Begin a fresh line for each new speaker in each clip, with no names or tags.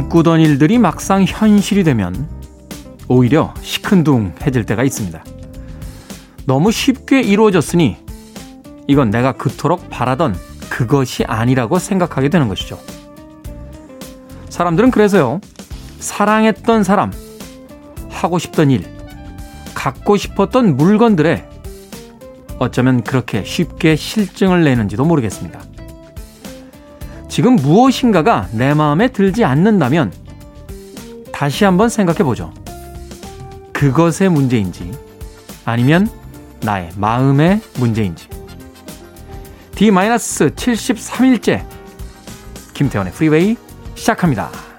꿈꾸던 일들이 막상 현실이 되면 오히려 시큰둥해질 때가 있습니다. 너무 쉽게 이루어졌으니 이건 내가 그토록 바라던 그것이 아니라고 생각하게 되는 것이죠. 사람들은 그래서요, 사랑했던 사람, 하고 싶던 일, 갖고 싶었던 물건들에 어쩌면 그렇게 쉽게 실증을 내는지도 모르겠습니다. 지금 무엇인가가 내 마음에 들지 않는다면 다시 한번 생각해 보죠. 그것의 문제인지 아니면 나의 마음의 문제인지. D-73일째 김태훈의 프리웨이 시작합니다.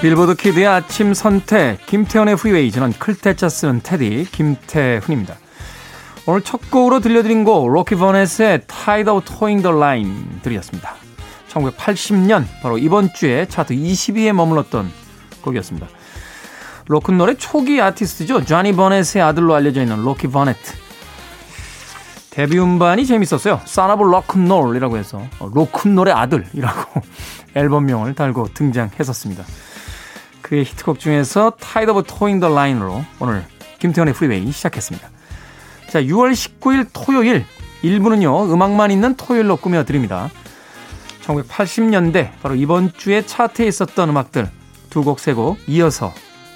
빌보드 키드의 아침 선택 김태훈의 프리웨이 저는 클 태 자 쓰는 태디 김태훈입니다. 오늘 첫 곡으로 들려드린 곡 로키 버넷의 Tired of Toein' the Line 들으셨습니다. 1980년 바로 이번 주에 차트 20위에 머물렀던 곡이었습니다. 로큰롤의 초기 아티스트죠. 쟈니 버넷의 아들로 알려져 있는 로키 버넷. 데뷔 음반이 재밌었어요. 사나브 로큰롤이라고 해서 로큰롤의 아들이라고 앨범명을 달고 등장했었습니다. 그의 히트곡 중에서 Tired of Toein' the Line으로 오늘 김태훈의 프리웨이 시작했습니다. 자, 6월 19일 토요일 1부는요. 음악만 있는 토요일로 꾸며 드립니다. 1980년대 바로 이번 주에 차트에 있었던 음악들 두 곡, 세 곡 이어서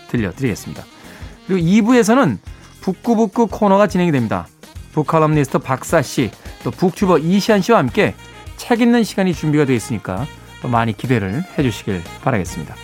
들려드리겠습니다. 그리고 2부에서는 북구북구 코너가 진행이 됩니다. 북칼럼니스트 박사 씨, 또 북튜버 이시한 씨와 함께 책 읽는 시간이 준비가 되어 있으니까 또 많이 기대를 해주시길 바라겠습니다.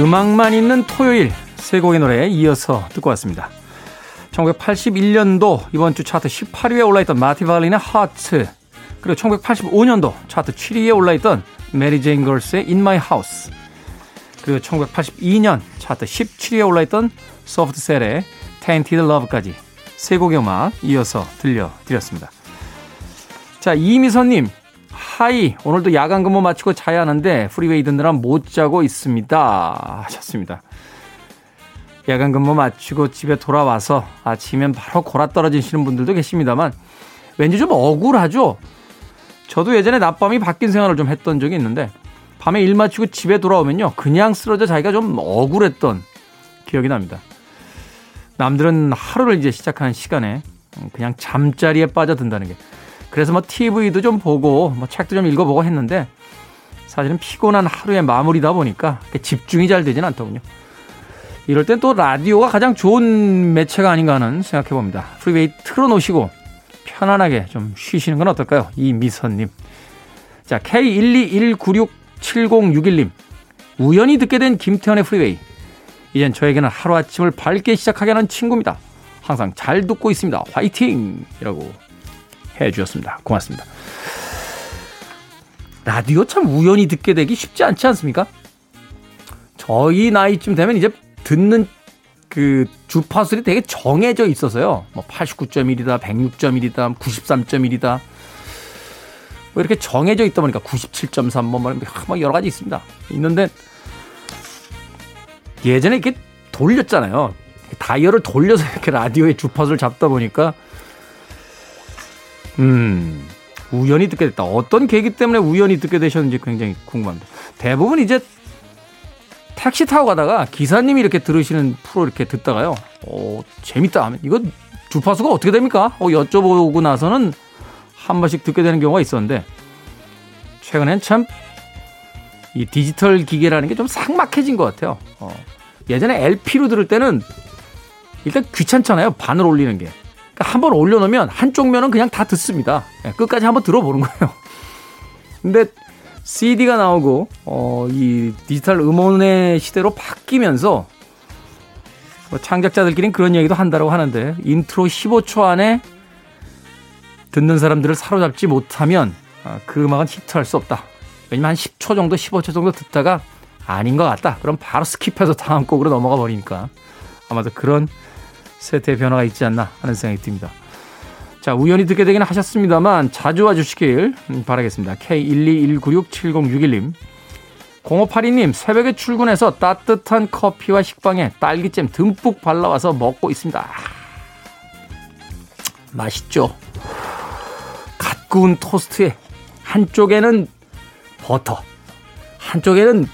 음악만 있는 토요일 세 곡의 노래 이어서 듣고 왔습니다. 1981년도 이번 주 차트 18위에 올라있던 마티발린의 하트 그리고 1985년도 차트 7위에 올라있던 메리 제인 걸스의 In My House 그리고 1982년 차트 17위에 올라있던 소프트셀의 Tainted Love까지 세 곡의 음악 이어서 들려드렸습니다. 자 이미선님 Hi, 오늘도 야간 근무 마치고 자야 하는데 프리웨이 듣느라 못 자고 있습니다. 하셨습니다. 야간 근무 마치고 집에 돌아와서 아침엔 바로 골아 떨어지시는 분들도 계십니다만 왠지 좀 억울하죠? 저도 예전에 낮밤이 바뀐 생활을 좀 했던 적이 있는데 밤에 일 마치고 집에 돌아오면요. 그냥 쓰러져 자기가 좀 억울했던 기억이 납니다. 남들은 하루를 이제 시작하는 시간에 그냥 잠자리에 빠져든다는 게 그래서 뭐 TV도 좀 보고 뭐 책도 좀 읽어보고 했는데 사실은 피곤한 하루의 마무리다 보니까 집중이 잘 되진 않더군요. 이럴 땐 또 라디오가 가장 좋은 매체가 아닌가 하는 생각해 봅니다. 프리웨이 틀어놓으시고 편안하게 좀 쉬시는 건 어떨까요? 이미선님. 자, K121967061님. 우연히 듣게 된 김태훈의 프리웨이. 이젠 저에게는 하루아침을 밝게 시작하게 하는 친구입니다. 항상 잘 듣고 있습니다. 화이팅! 이라고 해 주셨습니다. 고맙습니다. 라디오 참 우연히 듣게 되기 쉽지 않지 않습니까? 저희 나이쯤 되면 이제 듣는 그 주파수들이 되게 정해져 있어서요. 뭐 89.1이다, 106.1이다, 93.1이다. 뭐 이렇게 정해져 있다 보니까 97.3, 뭐, 뭐 여러 가지 있습니다. 있는데 예전에 이렇게 돌렸잖아요. 다이얼을 돌려서 이렇게 라디오의 주파수를 잡다 보니까 음, 우연히 듣게 됐다. 어떤 계기 때문에 우연히 듣게 되셨는지 굉장히 궁금합니다. 대부분 이제 택시 타고 가다가 기사님이 이렇게 들으시는 프로 이렇게 듣다가요. 어, 재밌다 하면 이거 주파수가 어떻게 됩니까? 어, 여쭤보고 나서는 한 번씩 듣게 되는 경우가 있었는데 최근엔 참 이 디지털 기계라는 게 좀 삭막해진 것 같아요. 어. 예전에 LP로 들을 때는 일단 귀찮잖아요. 반을 올리는 게. 한번 올려놓으면 한쪽 면은 그냥 다 듣습니다. 네, 끝까지 한번 들어보는 거예요. 근데 CD가 나오고 어, 이 디지털 음원의 시대로 바뀌면서 뭐 창작자들끼리는 그런 얘기도 한다고 하는데 인트로 15초 안에 듣는 사람들을 사로잡지 못하면 아, 그 음악은 히트할 수 없다. 왜냐면 한 10초 정도, 15초 정도 듣다가 아닌 것 같다. 그럼 바로 skip해서 다음 곡으로 넘어가 버리니까 아마도 그런 세태의 변화가 있지 않나 하는 생각이 듭니다. 자, 우연히 듣게 되긴 하셨습니다만 자주 와주시길 바라겠습니다. K121967061님. 0582님, 새벽에 출근해서 따뜻한 커피와 식빵에 딸기잼 듬뿍 발라와서 먹고 있습니다. 맛있죠? 갓 구운 토스트에 한쪽에는 버터, 한쪽에는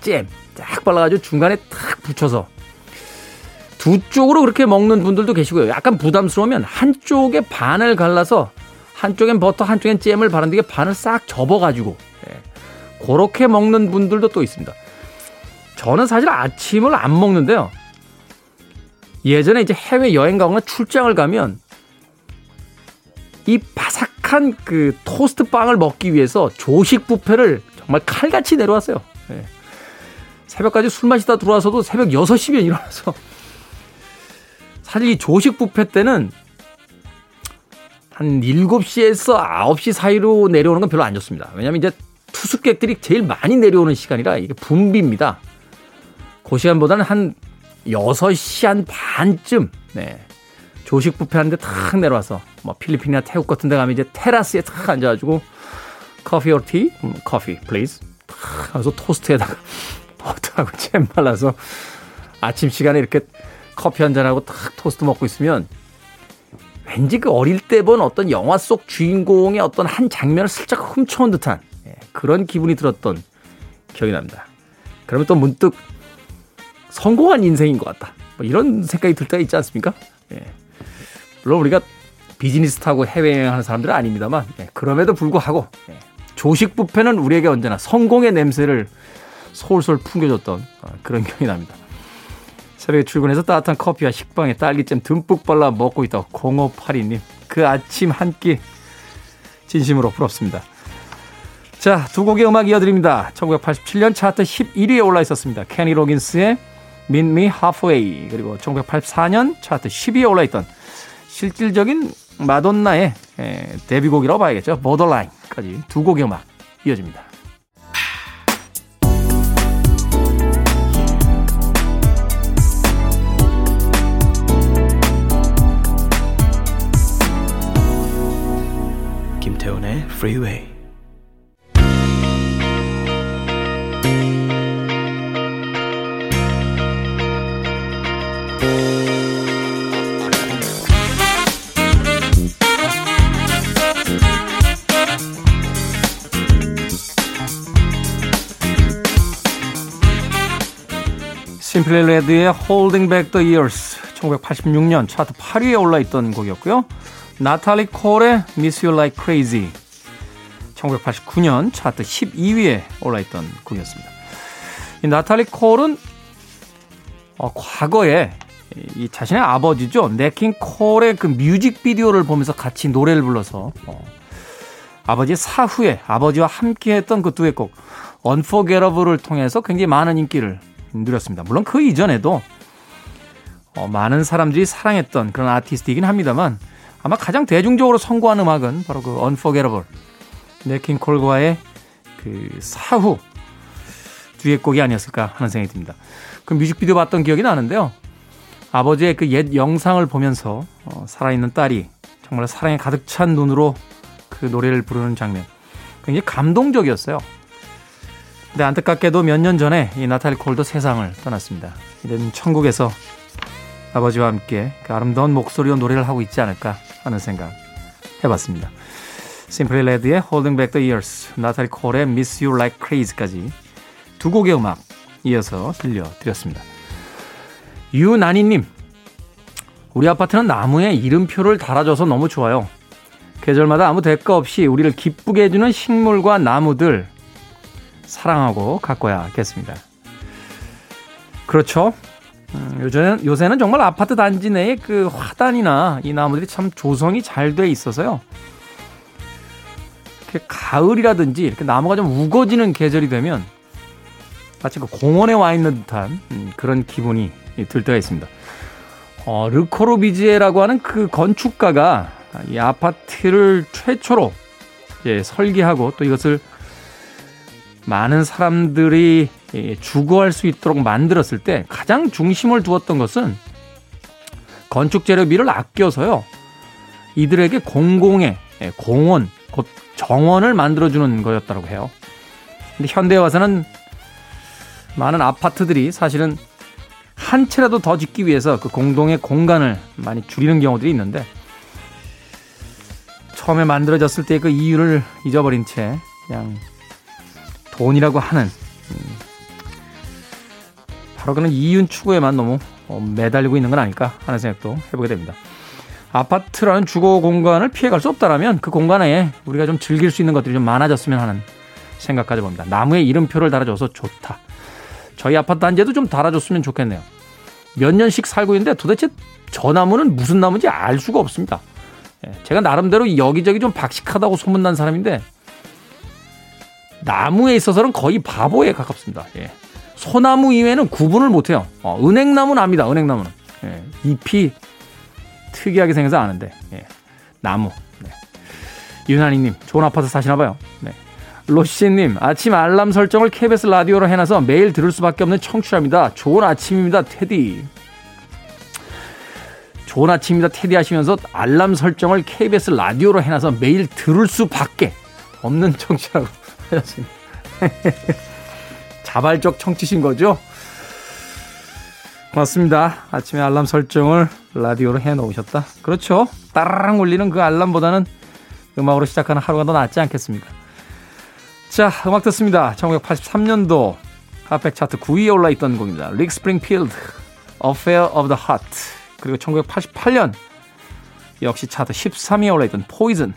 잼 딱 발라가지고 중간에 탁 붙여서 두 쪽으로 그렇게 먹는 분들도 계시고요. 약간 부담스러우면 한쪽에 반을 갈라서 한쪽엔 버터, 한쪽엔 잼을 바른 뒤에 반을 싹 접어가지고 예, 그렇게 먹는 분들도 또 있습니다. 저는 사실 아침을 안 먹는데요. 예전에 이제 해외 여행 가거나 출장을 가면 이 바삭한 그 토스트 빵을 먹기 위해서 조식 뷔페를 정말 칼같이 내려왔어요. 네. 새벽까지 술 마시다 들어와서도 새벽 6시면 일어나서 사실 이 조식 뷔페 때는 한 7시에서 9시 사이로 내려오는 건 별로 안 좋습니다. 왜냐하면 이제 투숙객들이 제일 많이 내려오는 시간이라 이게 분비입니다. 그 시간보다는 한 6시 한 반쯤, 네. 조식 뷔페 하는데 탁 내려와서 뭐 필리핀이나 태국 같은 데 가면 이제 테라스에 탁 앉아가지고 커피 or tea? 음, 커피, please. 탁 하면서 토스트에다가 버터하고 잼 발라서 아침 시간에 이렇게 커피 한 잔하고 탁 토스트 먹고 있으면 왠지 그 어릴 때 본 어떤 영화 속 주인공의 어떤 한 장면을 슬쩍 훔쳐온 듯한 예, 그런 기분이 들었던 기억이 납니다. 그러면 또 문득 성공한 인생인 것 같다. 뭐 이런 생각이 들 때가 있지 않습니까? 예. 물론 우리가 비즈니스 타고 해외여행하는 사람들은 아닙니다만 예, 그럼에도 불구하고 예, 조식 뷔페는 우리에게 언제나 성공의 냄새를 솔솔 풍겨줬던 어, 그런 기억이 납니다. 새벽에 출근해서 따뜻한 커피와 식빵에 딸기잼 듬뿍 발라 먹고 있다고 0582님 그 아침 한 끼 진심으로 부럽습니다. 자, 두 곡의 음악 이어드립니다. 1987년 차트 11위에 올라 있었습니다. 케니 로긴스의 Meet Me Halfway 그리고 1984년 차트 10위에 올라 있던 실질적인 마돈나의 데뷔곡이라고 봐야겠죠. 보더라인까지 두 곡의 음악 이어집니다. 김태훈의 Freeway. 심플리 레드의 Holding Back the Years 1986년 차트 8위에 올라있던 곡이었고요. 나탈리 콜의 Miss You Like Crazy 1989년 차트 12위에 올라있던 곡이었습니다. 이 나탈리 콜은 어, 과거에 이 자신의 아버지죠. 네킹 콜의 그 뮤직비디오를 보면서 같이 노래를 불러서 어, 아버지의 사후에 아버지와 함께 했던 그 두엣곡 Unforgettable을 통해서 굉장히 많은 인기를 누렸습니다. 물론 그 이전에도 어, 많은 사람들이 사랑했던 그런 아티스트이긴 합니다만 아마 가장 대중적으로 선고한 음악은 바로 그 Unforgettable 네킹 콜과의 그 사후 듀엣곡이 아니었을까 하는 생각이 듭니다. 그 뮤직비디오 봤던 기억이 나는데요. 아버지의 그 옛 영상을 보면서 어, 살아있는 딸이 정말 사랑에 가득 찬 눈으로 그 노래를 부르는 장면 굉장히 감동적이었어요. 근데 안타깝게도 몇 년 전에 이 나탈리 콜도 세상을 떠났습니다. 이제는 천국에서 아버지와 함께 그 아름다운 목소리로 노래를 하고 있지 않을까 하는 생각 해봤습니다. 심플리 레드의 Holding Back the Years, 나탈리 콜의 Miss You Like Crazy까지 두 곡의 음악 이어서 들려드렸습니다. 유나니님, 우리 아파트는 나무에 이름표를 달아줘서 너무 좋아요. 계절마다 아무 대가 없이 우리를 기쁘게 해주는 식물과 나무들 사랑하고 가꿔야겠습니다. 그렇죠. 음, 요새는, 요새는 정말 아파트 단지 내에 그 화단이나 이 나무들이 참 조성이 잘 돼 있어서요. 이렇게 가을이라든지 이렇게 나무가 좀 우거지는 계절이 되면 마치 그 공원에 와 있는 듯한 음, 그런 기분이 들 때가 있습니다. 어, 르코르비지에라고 하는 그 건축가가 이 아파트를 최초로 예, 설계하고 또 이것을 많은 사람들이 예, 주거할 수 있도록 만들었을 때 가장 중심을 두었던 것은 건축 재료비를 아껴서요. 이들에게 공공의 예, 공원, 곧 정원을 만들어주는 거였다고 해요. 근데 현대에 와서는 많은 아파트들이 사실은 한 채라도 더 짓기 위해서 그 공동의 공간을 많이 줄이는 경우들이 있는데 처음에 만들어졌을 때 그 이유를 잊어버린 채 그냥 돈이라고 하는 음, 바로 그런 이윤 추구에만 너무 어, 매달리고 있는 건 아닐까 하는 생각도 해보게 됩니다. 아파트라는 주거 공간을 피해갈 수 없다라면 그 공간에 우리가 좀 즐길 수 있는 것들이 좀 많아졌으면 하는 생각 가져봅니다. 나무에 이름표를 달아줘서 좋다. 저희 아파트 단지에도 좀 달아줬으면 좋겠네요. 몇 년씩 살고 있는데 도대체 저 나무는 무슨 나무인지 알 수가 없습니다. 예, 제가 나름대로 여기저기 좀 박식하다고 소문난 사람인데 나무에 있어서는 거의 바보에 가깝습니다. 예. 소나무 이외에는 구분을 못해요. 어, 은행나무는 압니다. 은행나무는 예. 잎이 특이하게 생겨서 아는데 예. 나무. 네. 유난히님 좋은 아파트 사시나 봐요. 네. 로시님 아침 알람 설정을 KBS 라디오로 해놔서 매일 들을 수밖에 없는 청취자입니다. 좋은 아침입니다, 테디. 좋은 아침입니다, 테디 하시면서 알람 설정을 KBS 라디오로 해놔서 매일 들을 수밖에 없는 청취자라고 하셨습니다. 자발적 청취신 거죠? 고맙습니다. 아침에 알람 설정을 라디오로 해 놓으셨다. 그렇죠. 따라랑 울리는 그 알람보다는 음악으로 시작하는 하루가 더 낫지 않겠습니까? 자, 음악 듣습니다. 1983년도 핫백 차트 9위에 올라있던 곡입니다. 릭 스프링필드, Affair of the Heart. 그리고 1988년 역시 차트 13위에 올라있던 Poison,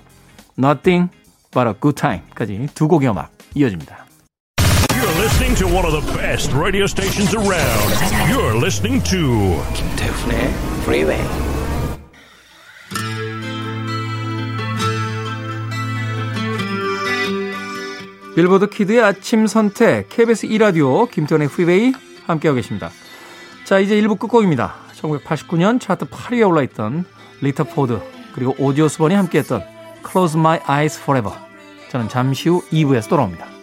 Nothing But a Good Time까지 두 곡의 음악 이어집니다.
Listening to one of the best radio stations around. You're listening to
김태훈의 Freeway.
빌보드 키드의 아침 선택 KBS 2라디오 김태훈의 프리웨이 함께하고 계십니다. 자 이제 1부 끝곡입니다. 1989년 차트 8위에 올라있던 리타 포드 그리고 오지 오스본이 함께했던 Close My Eyes Forever 저는 잠시 후 2부에서 돌아옵니다.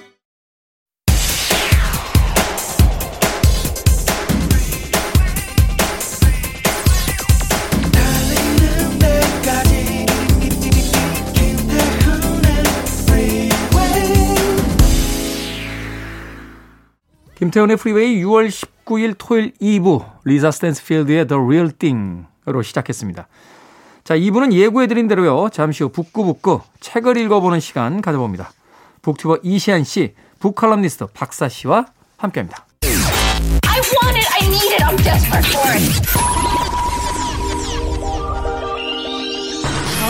김태훈의 프리웨이 6월 19일 토요일 2부 리사 스탠스필드의 The Real Thing으로 시작했습니다. 자, 2부는 예고해드린 대로요. 잠시 후 북구북구 책을 읽어보는 시간 가져봅니다. 북튜버 이시한 씨, 북칼럼니스트 박사 씨와 함께합니다.
I want it. I need it. I'm desperate for it.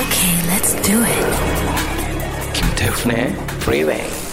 Okay, let's do it. 김태훈의 Freeway.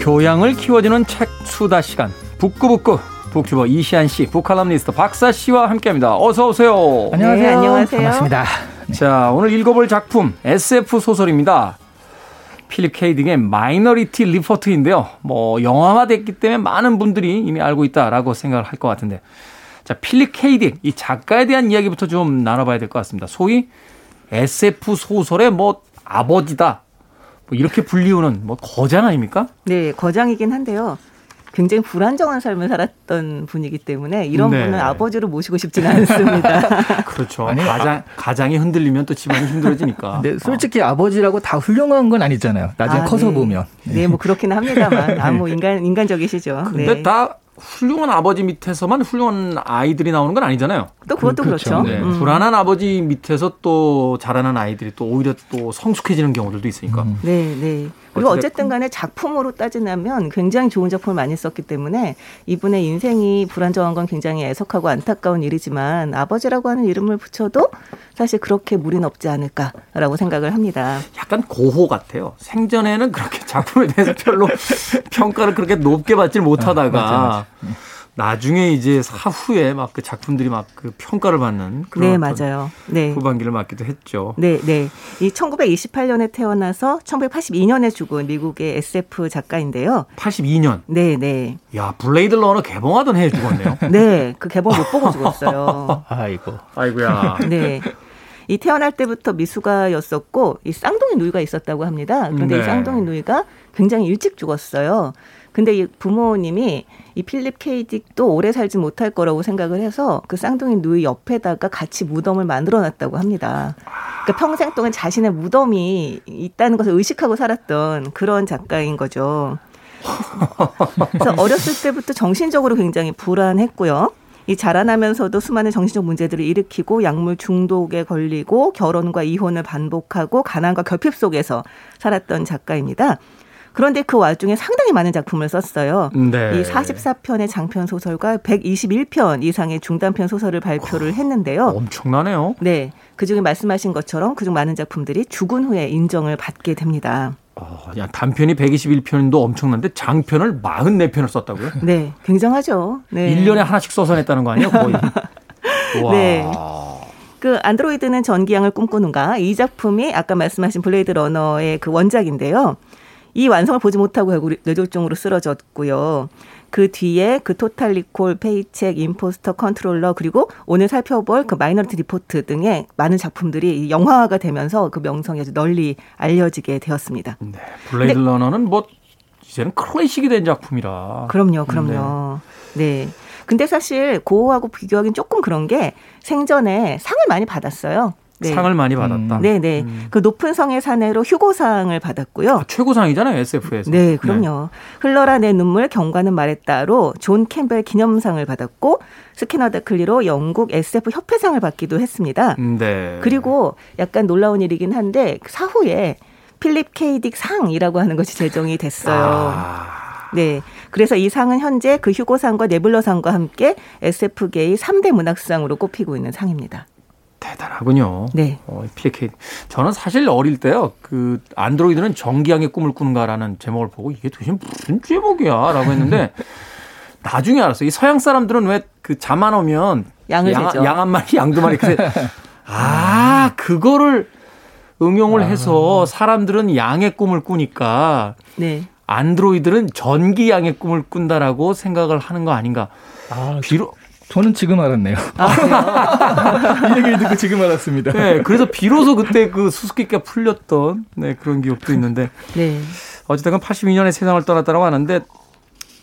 교양을 키워주는 책 수다 시간 북구북구 북튜버 이시안 씨, 북칼럼니스트 박사 씨와 함께합니다. 어서 오세요.
안녕하세요.
네, 안녕하세요.
반갑습니다.
자, 오늘 읽어볼 작품 SF 소설입니다. 필립 K. 딕의 마이너리티 리포트인데요. 뭐 영화화 됐기 때문에 많은 분들이 이미 알고 있다라고 생각을 할 것 같은데. 자, 필립 K. 딕 이 작가에 대한 이야기부터 좀 나눠봐야 될 것 같습니다. 소위 SF 소설의 뭐 아버지다. 뭐 이렇게 불리우는 뭐 거장 아닙니까?
네, 거장이긴 한데요. 굉장히 불안정한 삶을 살았던 분이기 때문에 이런
네.
분은 아버지로 모시고 싶지는 않습니다.
그렇죠. 가장 가장이 흔들리면 또 집안이 힘들어지니까.
근데 솔직히 아버지라고 다 훌륭한 건 아니잖아요. 나중에
아,
커서
네.
보면.
네, 뭐 그렇긴 합니다만, 아, 뭐 인간 인간적이시죠.
근데
네.
다 훌륭한 아버지 밑에서만 훌륭한 아이들이 나오는 건 아니잖아요.
또 그것도
그렇죠.
그렇죠.
네.
음.
불안한 아버지 밑에서 또 자라난 아이들이 또 오히려 또 성숙해지는 경우들도 있으니까.
네, 네. 그리고 어쨌든 간에 작품으로 따지자면 굉장히 좋은 작품을 많이 썼기 때문에 이분의 인생이 불안정한 건 굉장히 애석하고 안타까운 일이지만 아버지라고 하는 이름을 붙여도 사실 그렇게 무리는 없지 않을까라고 생각을 합니다.
약간 고호 같아요. 생전에는 그렇게 작품에 대해서 별로 평가를 그렇게 높게 받질 못하다가
맞아.
나중에 이제 사후에 막 그 작품들이 막 그 평가를 받는 그런
네, 맞아요. 네.
후반기를 맞기도 했죠.
네, 네. 이 1928년에 태어나서 1982년에 죽은 미국의 SF 작가인데요.
82년.
네, 네.
야, 블레이드 러너 개봉하던 해에 죽었네요.
네, 그 개봉 못 보고 죽었어요.
아이고.
아이고야.
네. 이 태어날 때부터 미숙아였었고 이 쌍둥이 누이가 있었다고 합니다. 그런데
네.
이 쌍둥이 누이가 굉장히 일찍 죽었어요. 근데 이 부모님이 이 필립 K. 딕도 오래 살지 못할 거라고 생각을 해서 그 쌍둥이 누이 옆에다가 같이 무덤을 만들어 놨다고 합니다. 그러니까 평생 동안 자신의 무덤이 있다는 것을 의식하고 살았던 그런 작가인 거죠. 그래서 어렸을 때부터 정신적으로 굉장히 불안했고요. 이 자라나면서도 수많은 정신적 문제들을 일으키고 약물 중독에 걸리고 결혼과 이혼을 반복하고 가난과 결핍 속에서 살았던 작가입니다. 그런데 그 와중에 상당히 많은 작품을 썼어요.
네.
이 44편의 장편 소설과 121편 이상의 중단편 소설을 발표를 했는데요.
엄청나네요.
네. 그중에 말씀하신 것처럼 그중 많은 작품들이 죽은 후에 인정을 받게 됩니다.
어, 야, 단편이 121편도 엄청난데 장편을 44편을 썼다고요?
네. 굉장하죠. 네.
1년에 하나씩 써서 냈다는 거 아니에요? 거의. 와.
네. 그 안드로이드는 전기양을 꿈꾸는가 이 작품이 아까 말씀하신 블레이드 러너의 그 원작인데요. 이 완성을 보지 못하고 결국 뇌졸중으로 쓰러졌고요. 그 뒤에 그 토탈 리콜, 페이첵, 임포스터, 컨트롤러 그리고 오늘 살펴볼 그 마이너리티 리포트 등의 많은 작품들이 영화화가 되면서 그 명성이 아주 널리 알려지게 되었습니다.
네. 블레이드 러너는 뭐 이제는 클래식이 된 작품이라.
그럼요, 그럼요. 네. 근데 사실 고흐하고 비교하기는 조금 그런 게 생전에 상을 많이 받았어요. 네.
상을 많이 받았다.
네, 네. 그 높은 성의 사내로 휴고상을 받았고요.
아, 최고상이잖아요, SF에서.
네, 그럼요. 흘러라 내 눈물 경관은 말했다로 존 캠벨 기념상을 받았고 스캐너 다클리로 영국 SF 협회상을 받기도 했습니다.
네.
그리고 약간 놀라운 일이긴 한데 사후에 필립 케이딕 상이라고 하는 것이 제정이 됐어요.
아,
네. 그래서 이 상은 현재 그 휴고상과 네블러상과 함께 SF계의 3대 문학상으로 꼽히고 있는 상입니다.
대단하군요.
네.
어, 필리케이트. 저는 사실 어릴 때요, 그, 안드로이드는 전기양의 꿈을 꾸는가라는 제목을 보고 이게 도대체 무슨 제목이야? 라고 했는데, 나중에 알았어요. 이 서양 사람들은 왜 그 잠안 오면
양을
양,
재죠.
양한 마리, 양두 마리. 그래서 아, 그거를 응용을 해서 사람들은 양의 꿈을 꾸니까
네.
안드로이드는 전기 양의 꿈을 꾼다라고 생각을 하는 거 아닌가.
아,
비록
저는 지금 알았네요. 이 얘기를 듣고 지금 알았습니다.
네, 그래서 비로소 그때 그 수수께끼가 풀렸던 네, 그런 기억도 있는데
네.
어쨌든 82년에 세상을 떠났다고 하는데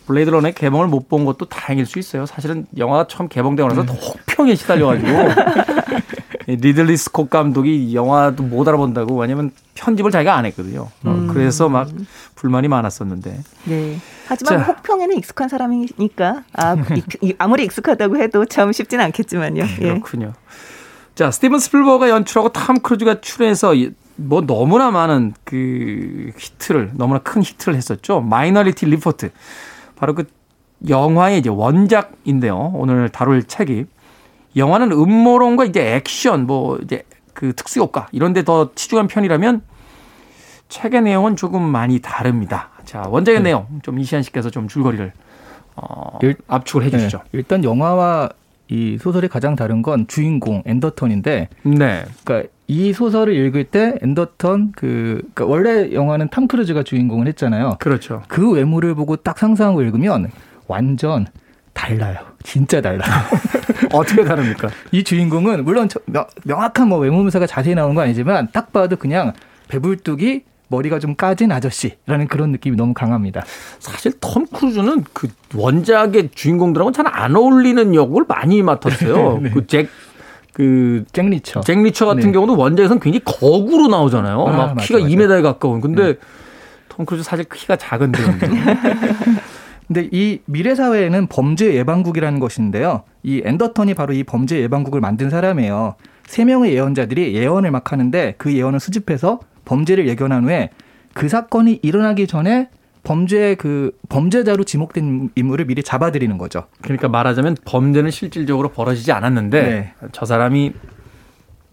블레이드 러너 개봉을 못 본 것도 다행일 수 있어요. 사실은 영화가 처음 개봉되고 나서 혹평에 시달려가지고 이 리들리 스콧 감독이 영화도 못 알아본다고 왜냐면 편집을 자기가 안 했거든요. 어, 그래서 막 불만이 많았었는데
네. 하지만
자.
혹평에는 익숙한 사람이니까 아, 익- 아무리 익숙하다고 해도 참 쉽지는 않겠지만요. 예.
그렇군요. 자, 스티븐 스필버그가 연출하고 탐 크루즈가 출연해서 이- 뭐 너무나 많은 그 히트를 너무나 큰 히트를 했었죠. 마이너리티 리포트. 바로 그 영화의 이제 원작인데요. 오늘 다룰 책이 영화는 음모론과 이제 액션 뭐 이제 그 특수 효과 이런 데 더 치중한 편이라면 책의 내용은 조금 많이 다릅니다. 자, 원작의 내용 좀 이시안 씨께서 좀 줄거리를 어,
일-
압축을 해 주시죠.
네, 일단 영화와 이 소설이 가장 다른 건 주인공 앤더턴인데,
네.
그러니까 이 소설을 읽을 때 앤더턴 그 그러니까 원래 영화는 탐 크루즈가 주인공을 했잖아요.
그렇죠.
그 외모를 보고 딱 상상하고 읽으면 완전 달라요. 진짜 달라요.
어떻게 다릅니까?
이 주인공은 물론 저- 명, 명확한 뭐 외모 묘사가 자세히 나오는 건 아니지만 딱 봐도 그냥 배불뚝이 머리가 좀 까진 아저씨라는 그런 느낌이 너무 강합니다.
사실 톰 크루즈는 그 원작의 주인공들하고는 잘 안 어울리는 역을 많이 맡았어요.
네.
그 잭, 그,
잭 리처.
잭 리처 같은
네.
경우도 원작에서는 굉장히 거구로 나오잖아요.
아,
막
맞아,
키가
맞아.
2m에 가까운. 근데 톰 크루즈 사실 키가 작은 배우인데.
근데 이 미래 사회에는 범죄 예방국이라는 것인데요. 이 앤더턴이 바로 이 범죄 예방국을 만든 사람이에요. 세 명의 예언자들이 예언을 막 하는데 그 예언을 수집해서 범죄를 예견한 후에 그 사건이 일어나기 전에 범죄 그 범죄자로 지목된 인물을 미리 잡아들이는 거죠.
그러니까 말하자면 범죄는 실질적으로 벌어지지 않았는데
네.
저 사람이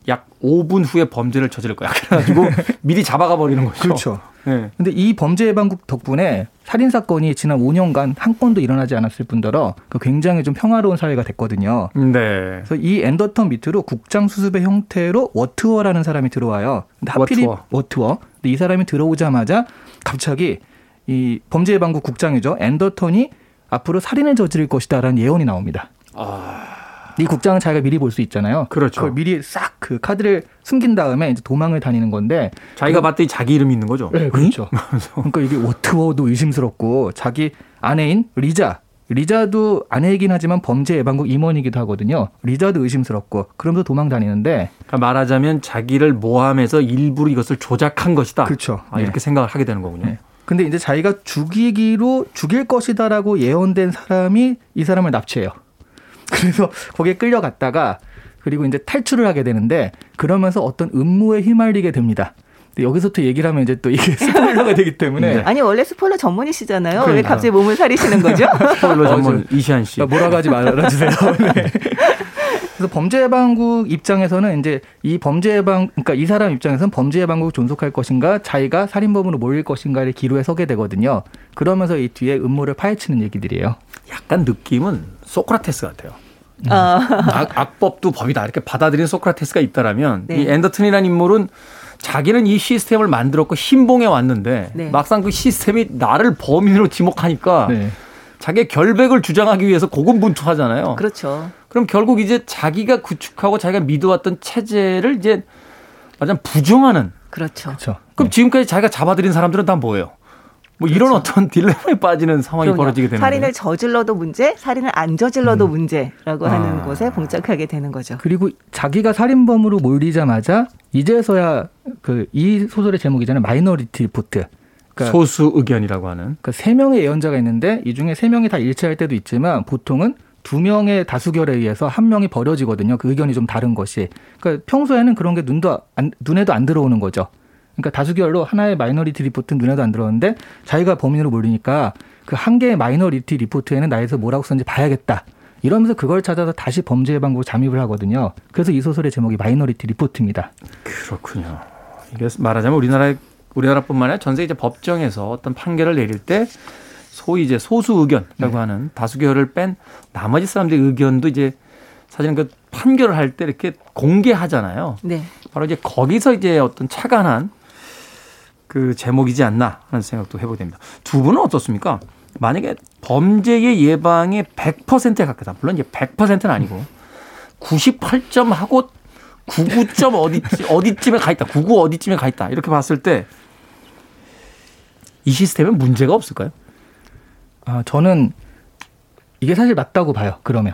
약 5분 후에 범죄를 저지를 거야. 그래가지고 미리 잡아가 버리는 거죠.
그렇죠.
네.
근데 이 범죄 예방국 덕분에 살인 사건이 지난 5년간 한 건도 일어나지 않았을 뿐더러 그 굉장히 좀 평화로운 사회가 됐거든요.
네.
그래서 이 앤더턴 밑으로 국장 수습의 형태로 위트워라는 사람이 들어와요. 근데 하필이
위트워.
위트워. 근데 이 사람이 들어오자마자 갑자기 이 범죄 예방국 국장이죠. 앤더턴이 앞으로 살인을 저지를 것이다라는 예언이 나옵니다. 이 국장은 자기가 미리 볼 수 있잖아요.
아. 그렇죠.
그걸 미리 싹 그 카드를 숨긴 다음에 이제 도망을 다니는 건데
자기가 봤더니 자기 이름이 있는 거죠.
네, 그렇죠. 그러니까 이게 워트워도 의심스럽고 자기 아내인 리자 리자도 아내이긴 하지만 범죄 예방국 임원이기도 하거든요. 리자도 의심스럽고 그러면서 도망 다니는데
그러니까 말하자면 자기를 모함해서 일부러 이것을 조작한 것이다.
그렇죠.
아, 이렇게 생각을 하게 되는 거군요.
네. 근데 이제 자기가 죽이기로 죽일 것이다라고 예언된 사람이 이 사람을 납치해요. 그래서 거기에 끌려갔다가 그리고 이제 탈출을 하게 되는데 그러면서 어떤 음모에 휘말리게 됩니다. 근데 여기서부터 얘기를 하면 이제 또 이게 스포일러가 되기 때문에
네.
아니 원래 스포일러 전문이시잖아요. 왜
그러니까.
갑자기 몸을 사리시는 거죠?
스포일러 전문
어,
이시안 씨.
그러니까 뭐라고 하지 말아주세요. 네. 그래서 범죄 예방국 입장에서는 이제 이 범죄 예방 그러니까 이 사람 입장에서는 범죄 예방국 존속할 것인가 자기가 살인범으로 몰릴 것인가를 기로에 서게 되거든요. 그러면서 이 뒤에 음모를 파헤치는 얘기들이에요.
약간 느낌은 소크라테스 같아요.
아,
악, 악법도 법이다 이렇게 받아들인 소크라테스가 있다라면
네.
이 앤더튼이라는 인물은 자기는 이 시스템을 만들었고 신봉해 왔는데
네.
막상 그 시스템이 나를 범인으로 지목하니까
네.
자기의 결백을 주장하기 위해서 고군분투하잖아요.
그렇죠.
그럼 결국 이제 자기가 구축하고 자기가 믿어왔던 체제를 이제 맞아 부정하는.
그렇죠.
그렇죠.
그럼 지금까지 자기가 잡아들인 사람들은 다 뭐예요? 뭐 이런 어떤 딜레마에 빠지는 상황이
그럼요.
벌어지게 되는
살인을
거예요.
저질러도 문제, 살인을 안 저질러도 문제라고 하는
아.
곳에 봉착하게 되는 거죠.
그리고 자기가 살인범으로 몰리자마자 이제서야 그 이 소설의 제목이잖아요. 마이너리티 리포트. 그러니까
소수 의견이라고 하는.
그러니까 세 명의 예언자가 있는데 이 중에 세 명이 다 일치할 때도 있지만 보통은 두 명의 다수결에 의해서 한 명이 버려지거든요. 그 의견이 좀 다른 것이. 그러니까 평소에는 그런 게 눈도 안, 눈에도 안 들어오는 거죠. 그러니까 다수결로 하나의 마이너리티 리포트는 눈에도 안 들어오는데 자기가 범인으로 몰리니까 그 한 개의 마이너리티 리포트에는 나에서 뭐라고 썼는지 봐야겠다. 이러면서 그걸 찾아서 다시 범죄 예방국으로 잠입을 하거든요. 그래서 이 소설의 제목이 마이너리티 리포트입니다.
그렇군요. 이게 말하자면 우리나라 우리나라뿐만 아니라 전 세계 이제 법정에서 어떤 판결을 내릴 때 소위 이제 소수 의견이라고 하는 다수결을 뺀 나머지 사람들의 의견도 이제 사실은 그 판결을 할 때 이렇게 공개하잖아요.
네.
바로 이제 거기서 이제 어떤 차관한 그 제목이지 않나 하는 생각도 해보게 됩니다. 두 분은 어떻습니까? 만약에 범죄의 예방에 100%에 가깝다. 물론 이제 100%는 아니고 98점 하고 99점 어디쯤 어디쯤에 가 있다. 99 어디쯤에 가 있다. 이렇게 봤을 때 이 시스템에 문제가 없을까요?
아, 저는 이게 사실 맞다고 봐요. 그러면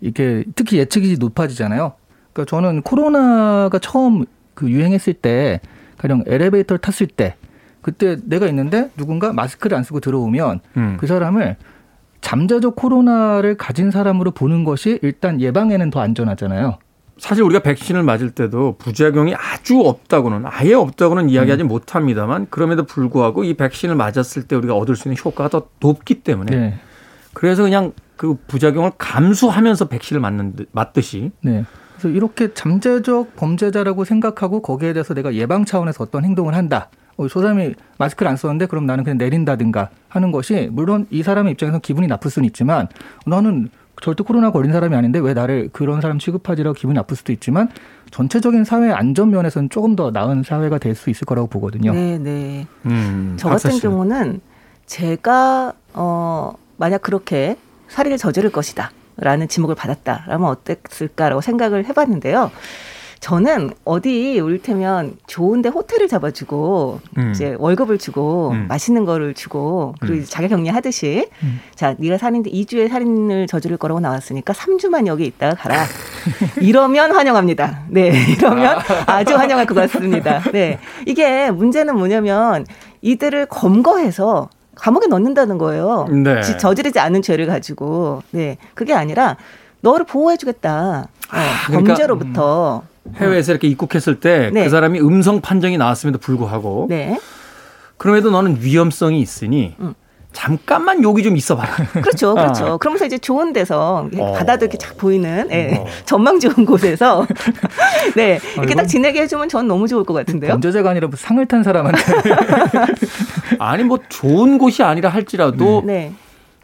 이게 특히 예측이 높아지잖아요. 그러니까 저는 코로나가 처음 그 유행했을 때 가령 엘리베이터를 탔을 때 그때 내가 있는데 누군가 마스크를 안 쓰고 들어오면
음.
그 사람을 잠재적 코로나를 가진 사람으로 보는 것이 일단 예방에는 더 안전하잖아요.
사실 우리가 백신을 맞을 때도 부작용이 아주 없다고는 아예 없다고는 이야기하지
음.
못합니다만 그럼에도 불구하고 이 백신을 맞았을 때 우리가 얻을 수 있는 효과가 더 높기 때문에
네.
그래서 그냥 그 부작용을 감수하면서 백신을 맞는 듯- 맞듯이
네. 그래서 이렇게 잠재적 범죄자라고 생각하고 거기에 대해서 내가 예방 차원에서 어떤 행동을 한다. 어, 저 사람이 마스크를 안 썼는데 그럼 나는 그냥 내린다든가 하는 것이 물론 이 사람의 입장에서 기분이 나쁠 수는 있지만 나는 절대 코로나 걸린 사람이 아닌데 왜 나를 그런 사람 취급하지라고 기분이 나쁠 수도 있지만 전체적인 사회 안전 면에서는 조금 더 나은 사회가 될 수 있을 거라고 보거든요.
네, 네.
음,
저 같은. 경우는 제가 어 만약 그렇게 살인을 저지를 것이다 라는 지목을 받았다라면 어땠을까라고 생각을 해봤는데요. 저는 어디 올테면 좋은데 호텔을 잡아주고
음.
이제 월급을 주고
음.
맛있는 거를 주고 그리고
음.
자가 격리 하듯이
음.
자 네가 살인데 2주에 살인을 저지를 거라고 나왔으니까 3주만 여기 있다가 가라. 이러면 환영합니다. 네, 이러면 아주 환영할 것 같습니다. 네, 이게 문제는 뭐냐면 이들을 검거해서 감옥에 넣는다는 거예요.
네.
지- 저지르지 않은 죄를 가지고. 네. 그게 아니라 너를 보호해주겠다. 어,
그러니까
범죄로부터.
해외에서 이렇게 입국했을 때그
네.
사람이 음성 판정이 나왔음에도 불구하고
네.
그럼에도 너는 위험성이 있으니
음.
잠깐만 여기 좀 있어봐라.
그렇죠, 그렇죠.
어.
그러면서 이제 좋은 데서
어.
바다도 이렇게 쫙 보이는 예,
어.
전망 좋은 곳에서 네 이렇게 딱 지내게 해주면 전 너무 좋을 것 같은데요.
범죄자가 아니라 뭐 상을 탄 사람한테
아니 뭐 좋은 곳이 아니라 할지라도
네,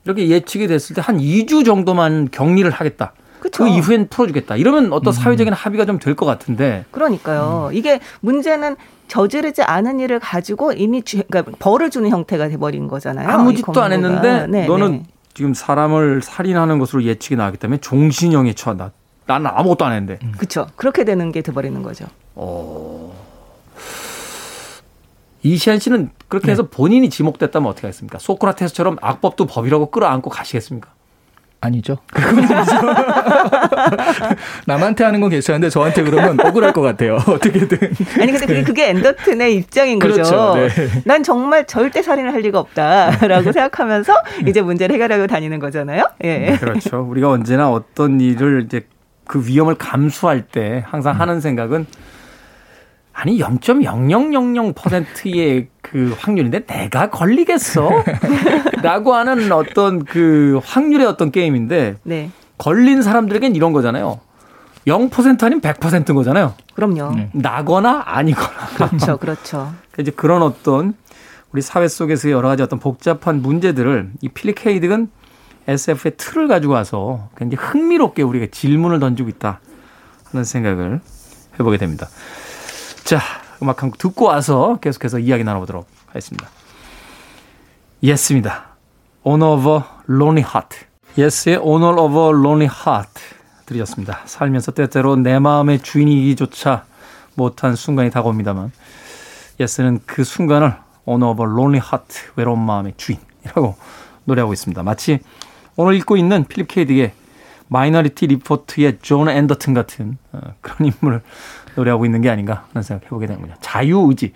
이렇게 예측이 됐을 때 한 2주 정도만 격리를 하겠다.
그렇죠.
그 이후엔 풀어주겠다. 이러면 어떤 사회적인 합의가 좀 될 것 같은데.
그러니까요. 이게 문제는 저지르지 않은 일을 가지고 이미 주, 그러니까 벌을 주는 형태가 돼버린 거잖아요.
아무
이
짓도 안. 했는데
네,
너는
네.
지금 사람을 살인하는 것으로 예측이 나기 때문에 종신형에 처한다. 나는 아무것도 안 했는데.
그렇죠. 그렇게 되는 게 돼버리는 거죠.
이시안 씨는 그렇게
네.
해서 본인이 지목됐다면 어떻게 하겠습니까? 소크라테스처럼 악법도 법이라고 끌어안고 가시겠습니까?
아니죠. 그건 아니죠. 남한테 하는 건 괜찮은데 저한테 그러면 억울할 것 같아요. 어떻게든.
아니 근데 그게, 그게 앤더튼의 입장인 거죠.
그렇죠. 네.
난 정말 절대 살인을 할 리가 없다라고 생각하면서 이제 문제를 해결하고 다니는 거잖아요. 예.
그렇죠. 우리가 언제나 어떤 일을 이제 그 위험을 감수할 때 항상 하는 생각은 아니 0.0000%의 그 확률인데 내가 걸리겠어? 라고 하는 어떤 그 확률의 어떤 게임인데
네.
걸린 사람들에겐 이런 거잖아요. 0% 아니면 100%인 거잖아요.
그럼요.
네.
나거나 아니거나.
그렇죠. 그렇죠.
이제 그런 어떤 우리 사회 속에서 여러 가지 어떤 복잡한 문제들을 이 필립 K. 딕은 SF의 틀을 가지고 와서 굉장히 흥미롭게 우리가 질문을 던지고 있다 하는 생각을 해보게 됩니다. 자, 음악 한 곡 듣고 와서 계속해서 이야기 나눠보도록 하겠습니다. 예스입니다. Of a Lonely Heart. 예스의 of a Lonely Heart 들으셨습니다. 살면서 때때로 내 마음의 주인이기조차 못한 순간이 다가옵니다만 예스는 그 순간을 of a Lonely Heart 외로운 마음의 주인이라고 노래하고 있습니다. 마치 오늘 읽고 있는 필립 K. 딕의 마이너리티 리포트의 존 앤더튼 같은 어, 그런 인물을 노래하고 있는 게 아닌가 하는 생각 해보게 되는군요. 자유의지.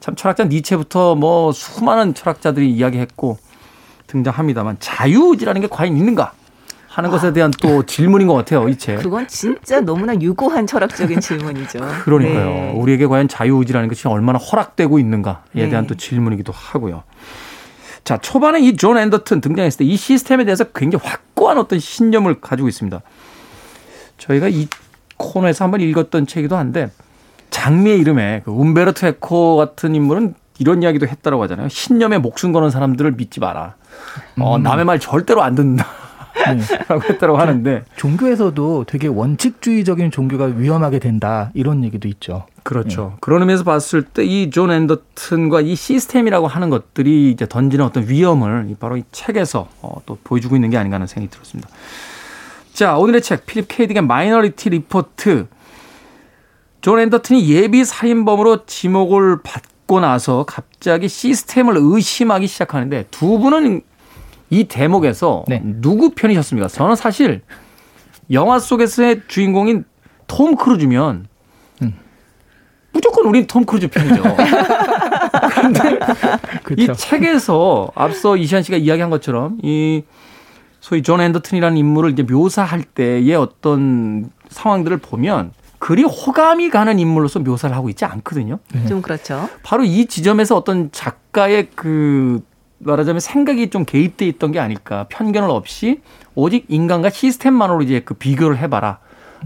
참 철학자 니체부터 뭐 수많은 철학자들이 이야기했고 등장합니다만 자유의지라는 게 과연 있는가 하는 것에 대한 또 질문인 것 같아요. 이 책.
그건 진짜 너무나 유구한 철학적인 질문이죠.
그러니까요.
네.
우리에게 과연 자유의지라는 것이 얼마나 허락되고 있는가에
네.
대한 또 질문이기도 하고요. 자, 초반에 이 존 앤더튼 등장했을 때 이 시스템에 대해서 굉장히 확고한 어떤 신념을 가지고 있습니다. 저희가 이 코너에서 한번 읽었던 책이기도 한데 장미의 이름에 그 움베르토 에코 같은 인물은 이런 이야기도 했다라고 하잖아요. 신념에 목숨 거는 사람들을 믿지 마라. 어, 남의 말 절대로 안 듣는다. 라고 했다고 하는데
종교에서도 되게 원칙주의적인 종교가 위험하게 된다 이런 얘기도 있죠.
그렇죠. 그런 의미에서 봤을 때 이 존 앤더튼과 이 시스템이라고 하는 것들이 이제 던지는 어떤 위험을 이 바로 이 책에서 어, 또 보여주고 있는 게 아닌가 하는 생각이 들었습니다. 자, 오늘의 책 필립 케이딕의 마이너리티 리포트. 존 앤더튼이 예비 살인범으로 지목을 받고 나서 갑자기 시스템을 의심하기 시작하는데 두 분은 이 대목에서
네.
누구 편이셨습니까? 저는 사실 영화 속에서의 주인공인 톰 크루즈면 무조건 우린 톰 크루즈 편이죠. 그런데 이
그렇죠.
책에서 앞서 이시안 씨가 이야기한 것처럼 이 소위 존 앤더튼이라는 인물을 이제 묘사할 때의 어떤 상황들을 보면 그리 호감이 가는 인물로서 묘사를 하고 있지 않거든요.
좀 그렇죠.
바로 이 지점에서 어떤 작가의 그 말하자면 생각이 좀 개입돼 있던 게 아닐까. 편견을 없이 오직 인간과 시스템만으로 이제 그 비교를 해봐라.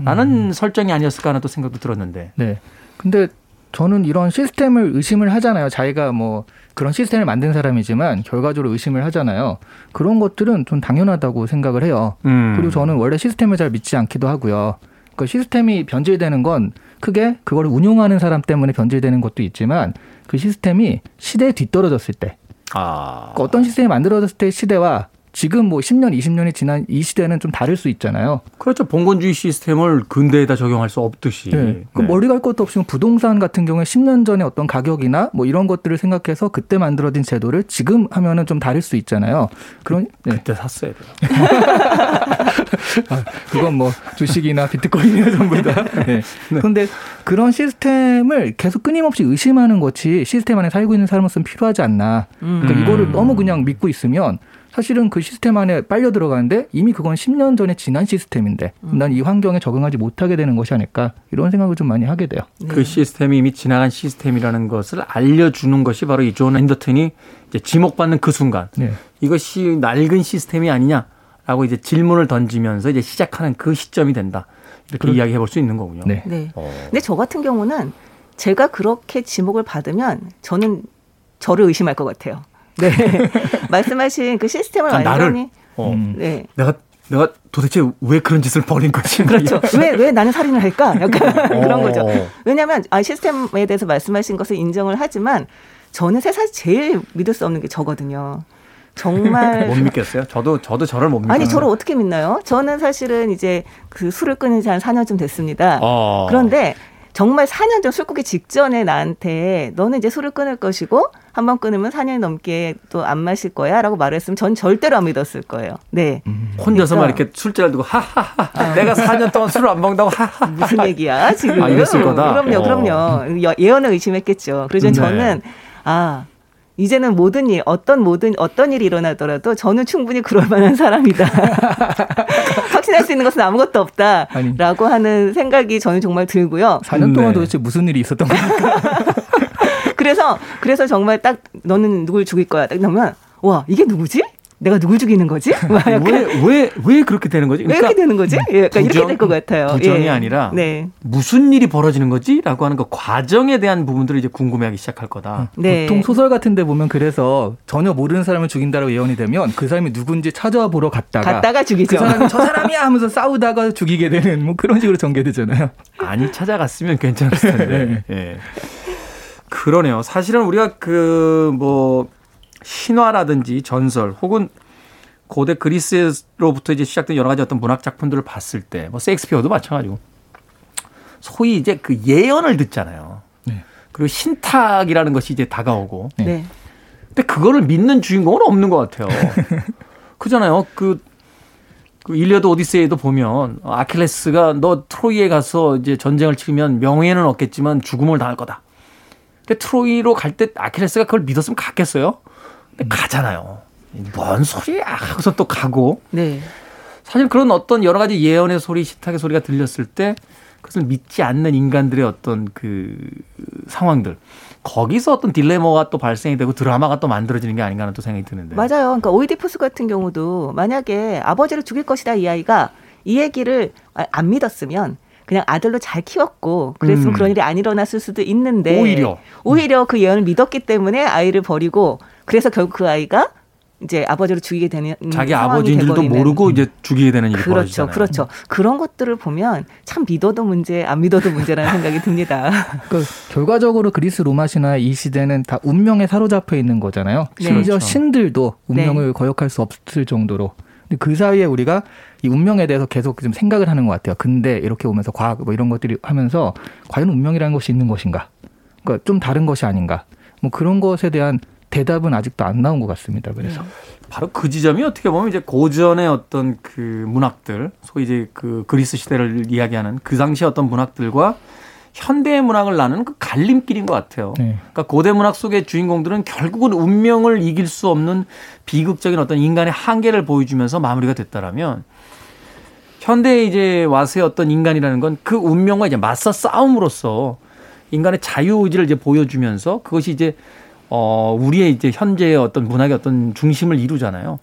라는 설정이 아니었을까 하는 또 생각도 들었는데.
네. 근데 저는 이런 시스템을 의심을 하잖아요. 자기가 뭐 그런 시스템을 만든 사람이지만 결과적으로 의심을 하잖아요. 그런 것들은 좀 당연하다고 생각을 해요.
음.
그리고 저는 원래 시스템을 잘 믿지 않기도 하고요. 그 시스템이 변질되는 건 크게 그걸 운용하는 사람 때문에 변질되는 것도 있지만 그 시스템이 시대에 뒤떨어졌을 때
아.
그러니까 어떤 시스템이 만들어졌을 때 시대와 지금 뭐 10년, 20년이 지난 이 시대는 좀 다를 수 있잖아요.
그렇죠. 봉건주의 시스템을 근대에다 적용할 수 없듯이.
네. 그
네.
머리 갈 것도 없이 부동산 같은 경우에 10년 전에 어떤 가격이나 뭐 이런 것들을 생각해서 그때 만들어진 제도를 지금 하면은 좀 다를 수 있잖아요. 그런 네.
그때 샀어야 돼요.
그건 뭐 주식이나 비트코인이나 전부 다. 네. 그런데 그런 시스템을 계속 끊임없이 의심하는 것이 시스템 안에 살고 있는 사람으로서는 필요하지 않나. 그러니까
음.
이거를 너무 그냥 믿고 있으면 사실은 그 시스템 안에 빨려 들어가는데 이미 그건 10년 전에 지난 시스템인데 난 이 환경에 적응하지 못하게 되는 것이 아닐까 이런 생각을 좀 많이 하게 돼요.
그 시스템이 이미 지나간 시스템이라는 것을 알려주는 것이 바로 이 존 앤더튼이 이제 지목받는 그 순간
네.
이것이 낡은 시스템이 아니냐라고 이제 질문을 던지면서 이제 시작하는 그 시점이 된다. 이렇게
그렇-
이야기해 볼 수 있는 거군요.
네.
네.
어.
근데 저 같은 경우는 제가 그렇게 지목을 받으면 저는 저를 의심할 것 같아요. 네. 말씀하신 그 시스템을
아?
완전히
어.
음.
네.
내가 내가 도대체 왜 그런 짓을 벌인 거지?
그렇죠. 왜, 왜 나는 살인을 할까? 약간 그런
어.
거죠. 왜냐하면 아, 시스템에 대해서 말씀하신 것을 인정을 하지만 저는 세상에서 제일 믿을 수 없는 게 저거든요. 정말
못 믿겠어요. 저도 저도 저를 못 믿어요.
아니 저를 어떻게 믿나요? 저는 사실은 이제 그 술을 끊은 지 한 4년쯤 됐습니다.
어.
그런데 정말 4년 전술 끊기 직전에 나한테 너는 이제 술을 끊을 것이고 한 번 끊으면 4년 넘게 또 안 마실 거야라고 말했으면 전 절대로 안 믿었을 거예요. 네.
혼자서만
그러니까.
이렇게 술자를 두고 하하하 내가 4년 동안 술을 안 먹는다고 하하
무슨 얘기야 지금?
아, 이랬을 거다.
그럼요,
어.
그럼요. 여- 예언을 의심했겠죠. 그래서
네.
저는 아 이제는 모든 일, 어떤 모든 어떤 일이 일어나더라도 저는 충분히 그럴 만한 사람이다. 확신할 수 있는 것은 아무것도 없다라고 하는 생각이 저는 정말 들고요.
4년 동안
네.
도대체 무슨 일이 있었던 겁니까?
그래서 그래서 정말 딱 너는 누굴 죽일 거야. 딱 나면 와 이게 누구지? 내가 누굴 죽이는 거지? 막 약간
왜왜 왜 그렇게 되는 거지?
왜 이렇게 되는 거지? 예, 약간 이렇게
부정-
될것 같아요.
부정이
예.
아니라
네.
무슨 일이 벌어지는 거지?라고 하는 그 과정에 대한 부분들을 이제 궁금해하기 시작할 거다.
네.
보통 소설 같은 데 보면 그래서 전혀 모르는 사람을 죽인다고 예언이 되면 그 사람이 누군지 찾아와 보러 갔다가
갔다가 죽이죠.
그 사람이 저 사람이야 하면서 싸우다가 죽이게 되는 뭐 그런 식으로 전개되잖아요.
많이 찾아갔으면 괜찮을 텐데.
네.
예. 그러네요. 사실은 우리가 그 뭐 신화라든지 전설 혹은 고대 그리스로부터 이제 시작된 여러 가지 어떤 문학 작품들을 봤을 때, 뭐 셰익스피어도 마찬가지고, 소위 이제 그 예언을 듣잖아요.
네.
그리고 신탁이라는 것이 이제 다가오고,
네.
근데 그거를 믿는 주인공은 없는 것 같아요. 그잖아요. 그, 그 일리어드 오디세이도 보면 아킬레스가 너 트로이에 가서 이제 전쟁을 치르면 명예는 얻겠지만 죽음을 당할 거다. 근데 트로이로 갈 때 아킬레스가 그걸 믿었으면 갔겠어요? 가잖아요. 뭔 소리야? 하고서 또 가고.
네.
사실 그런 어떤 여러 가지 예언의 소리, 신탁의 소리가 들렸을 때 그것을 믿지 않는 인간들의 어떤 그 상황들. 거기서 어떤 딜레마가 또 발생이 되고 드라마가 또 만들어지는 게 아닌가 하는 또 생각이 드는데.
맞아요. 그러니까 오이디푸스 같은 경우도 만약에 아버지를 죽일 것이다 이 아이가 이 얘기를 아- 안 믿었으면 그냥 아들로 잘 키웠고 그랬으면
음.
그런 일이 안 일어났을 수도 있는데
오히려.
오히려 그 예언을 믿었기 때문에 아이를 버리고 그래서 결국 그 아이가 이제 아버지를 죽이게 되는
자기
상황이
아버지인 줄도
돼버리는.
모르고 이제 죽이게 되는 일이
그렇죠,
벌어지잖아요.
그렇죠. 그런 것들을 보면 참 믿어도 문제, 안 믿어도 문제라는 생각이 듭니다.
그러니까 결과적으로 그리스 로마 신화 이 시대는 다 운명에 사로잡혀 있는 거잖아요.
네.
심지어
그렇죠.
신들도 운명을 거역할 수 없을 정도로. 근데 그 사이에 우리가 이 운명에 대해서 계속 좀 생각을 하는 것 같아요. 근데 이렇게 오면서 과학 뭐 이런 것들이 하면서 과연 운명이라는 것이 있는 것인가? 그러니까 좀 다른 것이 아닌가? 뭐 그런 것에 대한 대답은 아직도 안 나온 것 같습니다. 그래서
바로 그 지점이 어떻게 보면 이제 고전의 어떤 그 문학들, 소위 이제 그 그리스 시대를 이야기하는 그 당시 어떤 문학들과 현대의 문학을 나누는 그 갈림길인 것 같아요.
네.
그러니까 고대 문학 속의 주인공들은 결국은 운명을 이길 수 없는 비극적인 어떤 인간의 한계를 보여주면서 마무리가 됐다라면 현대에 이제 와서의 어떤 인간이라는 건 그 운명과 이제 맞서 싸움으로써 인간의 자유 의지를 이제 보여주면서 그것이 이제 어 우리의 이제 현재의 어떤 문학의 어떤 중심을 이루잖아요.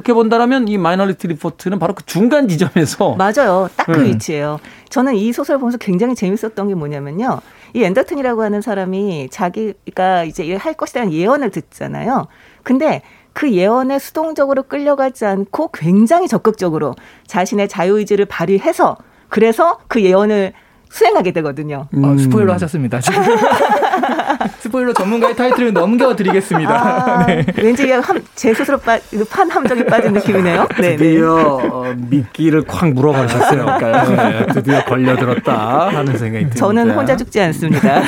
그렇게 본다라면 이 마이너리티 리포트는 바로 그 중간 지점에서
맞아요. 딱 그
네.
위치예요. 저는 이 소설 보면서 굉장히 재밌었던 게 뭐냐면요. 이 앤더튼이라고 하는 사람이 자기가 이제 이할 것이라는 예언을 듣잖아요. 근데 그 예언에 수동적으로 끌려가지 않고 굉장히 적극적으로 자신의 자유의지를 발휘해서 그래서 그 예언을 수행하게 되거든요.
어, 스포일러 하셨습니다. 지금. 스포일러 전문가의 타이틀을 넘겨드리겠습니다.
아,
네.
왠지 한, 제 스스로 빠, 판 함정에 빠진 느낌이네요. 네, 네.
드디어 어, 미끼를 콱 물어버리셨어요. 네, 드디어 걸려들었다 하는 생각이 듭니다.
저는 혼자 죽지 않습니다.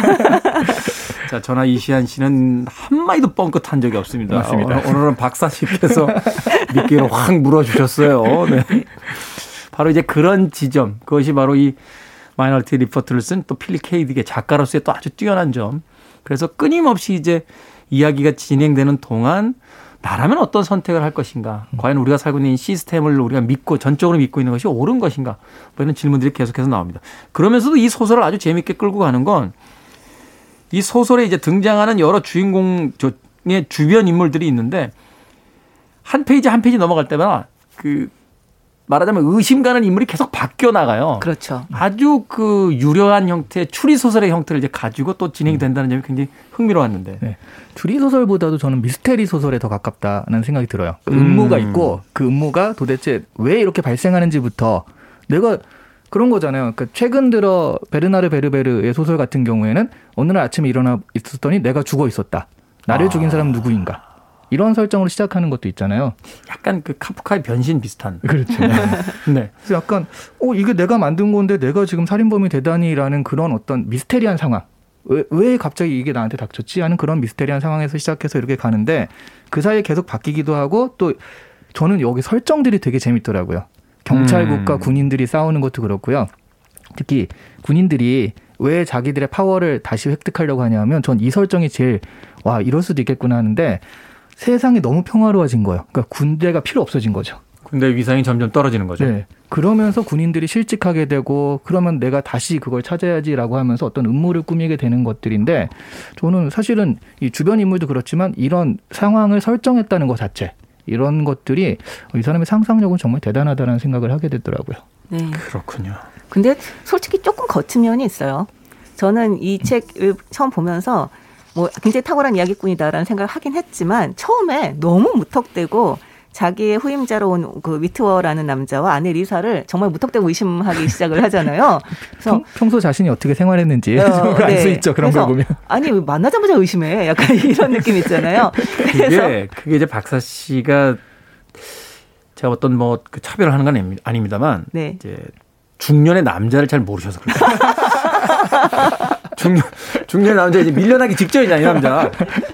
자, 저나 이시안 씨는 한마디도 뻥끗한 적이 없습니다.
맞습니다.
어, 오늘은 박사 씨께서 미끼를 확 물어주셨어요. 네. 바로 이제 그런 지점, 그것이 바로 이 마이너리티 리포트를 쓴 또 필립 케이딕의 작가로서의 또 아주 뛰어난 점. 그래서 끊임없이 이제 이야기가 진행되는 동안 나라면 어떤 선택을 할 것인가? 과연 우리가 살고 있는 이 시스템을 우리가 믿고 전적으로 믿고 있는 것이 옳은 것인가? 뭐 이런 질문들이 계속해서 나옵니다. 그러면서도 이 소설을 아주 재밌게 끌고 가는 건 이 소설에 이제 등장하는 여러 주인공의 주변 인물들이 있는데 한 페이지 한 페이지 넘어갈 때마다 그 말하자면 의심 가는 인물이 계속 바뀌어 나가요.
그렇죠.
아주 그 유려한 형태, 추리 소설의 형태를 이제 가지고 또 진행이 된다는 점이 굉장히 흥미로웠는데.
네. 추리 소설보다도 저는 미스테리 소설에 더 가깝다는 생각이 들어요. 그 음모가
음.
있고 그 음모가 도대체 왜 이렇게 발생하는지부터 내가 그런 거잖아요. 그러니까 최근 들어 베르나르 베르베르의 소설 같은 경우에는 어느 날 아침에 일어나 있었더니 내가 죽어 있었다. 나를
아.
죽인 사람 누구인가? 이런 설정으로 시작하는 것도 있잖아요.
약간 그 카프카의 변신 비슷한.
그렇죠.
네.
그래서 약간 어 이게 내가 만든 건데 내가 지금 살인범이 되다니라는 그런 어떤 미스테리한 상황. 왜, 왜 갑자기 이게 나한테 닥쳤지 하는 그런 미스테리한 상황에서 시작해서 이렇게 가는데 그 사이에 계속 바뀌기도 하고 또 저는 여기 설정들이 되게 재밌더라고요. 경찰국과
음.
군인들이 싸우는 것도 그렇고요. 특히 군인들이 왜 자기들의 파워를 다시 획득하려고 하냐면 전 이 설정이 제일 와 이럴 수도 있겠구나 하는데 세상이 너무 평화로워진 거예요. 그러니까 군대가 필요 없어진 거죠.
근데 위상이 점점 떨어지는 거죠.
네. 그러면서 군인들이 실직하게 되고 그러면 내가 다시 그걸 찾아야지라고 하면서 어떤 음모를 꾸미게 되는 것들인데 저는 사실은 이 주변 인물도 그렇지만 이런 상황을 설정했다는 것 자체 이런 것들이 이 사람의 상상력은 정말 대단하다는 생각을 하게 되더라고요.
네.
그렇군요.
근데 솔직히 조금 거친 면이 있어요. 저는 이 책을 처음 보면서 뭐 굉장히 탁월한 이야기꾼이다라는 생각을 하긴 했지만 처음에 너무 무턱대고 자기의 후임자로 온 그 위트워라는 남자와 아내 리사를 정말 무턱대고 의심하기 시작을 하잖아요. 그래서
평, 평소 자신이 어떻게 생활했는지
어,
알수
네.
있죠. 그런 걸 보면.
아니 왜 만나자마자 의심해 약간 이런 느낌 있잖아요. 그래서
그게 그게 이제 박사 씨가 제가 어떤 뭐 그 차별을 하는 건 아닙니- 아닙니다만
네.
이제 중년의 남자를 잘 모르셔서 그래요. 중년 중년 남자 이제 밀려나기 직전이냐 이 남자.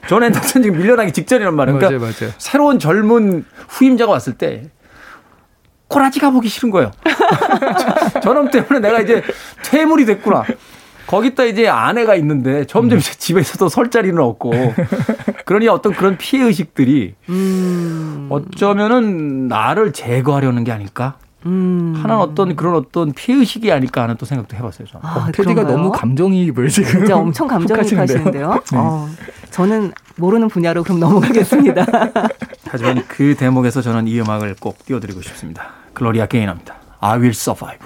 존 앤더튼 지금 밀려나기 직전이란 말이에요. 그러니까
맞아요, 맞아요.
새로운 젊은 후임자가 왔을 때 꼬라지가 보기 싫은 거예요. 저놈 때문에 내가 이제 퇴물이 됐구나. 거기다 이제 아내가 있는데 점점 이제 집에서도 설 자리는 없고 그러니 어떤 그런 피해 의식들이
음,
어쩌면은 나를 제거하려는 게 아닐까
음.
하나는 어떤 그런 어떤 피해 의식이 아닐까 하는 또 생각도 해봤어요. 저는.
아,
테디가
그런가요?
너무 감정이입을 지금
진짜 엄청. 감정이입하시는데요. 어, 저는 모르는 분야로 그럼 넘어가겠습니다.
하지만 그 대목에서 저는 이 음악을 꼭 띄워드리고 싶습니다. 글로리아 게이너입니다. I will survive.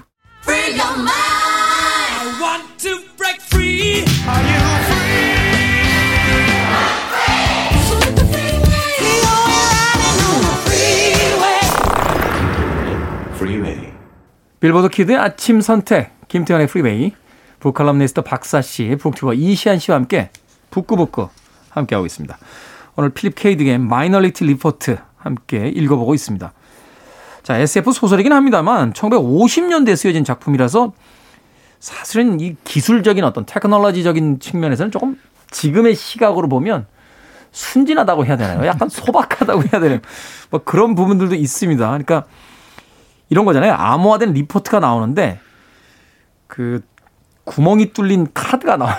빌보드 키드의 아침 선택, 김태현의 프리웨이, 북칼럼니스트 박사 씨, 북튜버 이시안 씨와 함께 북구북구 함께하고 있습니다. 오늘 필립 케이딕의 마이너리티 리포트 함께 읽어보고 있습니다. 자, SF 소설이긴 합니다만 1950년대에 쓰여진 작품이라서 사실은 이 기술적인 어떤 테크놀로지적인 측면에서는 조금 지금의 시각으로 보면 순진하다고 해야 되나요? 약간 소박하다고 해야 되나요? 뭐 그런 부분들도 있습니다. 그러니까 이런 거잖아요. 암호화된 리포트가 나오는데 그 구멍이 뚫린 카드가 나와요.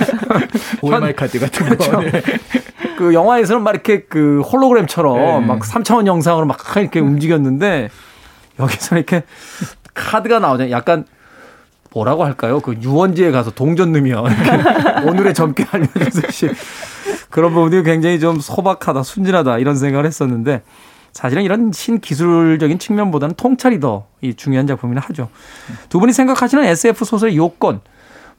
OMR 카드 같은 거.
그렇죠.
네.
그 영화에서는 막 이렇게 그 홀로그램처럼
네.
막 3차원 영상으로 막 이렇게 움직였는데 여기서 이렇게 카드가 나오잖아요. 약간 뭐라고 할까요? 그 유원지에 가서 동전 넣으면 이렇게 오늘의 점괘 알려주듯이 그런 부분들이 굉장히 좀 소박하다, 순진하다 이런 생각을 했었는데 사실은 이런 신기술적인 측면보다는 통찰이 더 이 중요한 작품이긴 하죠. 두 분이 생각하시는 SF 소설의 요건,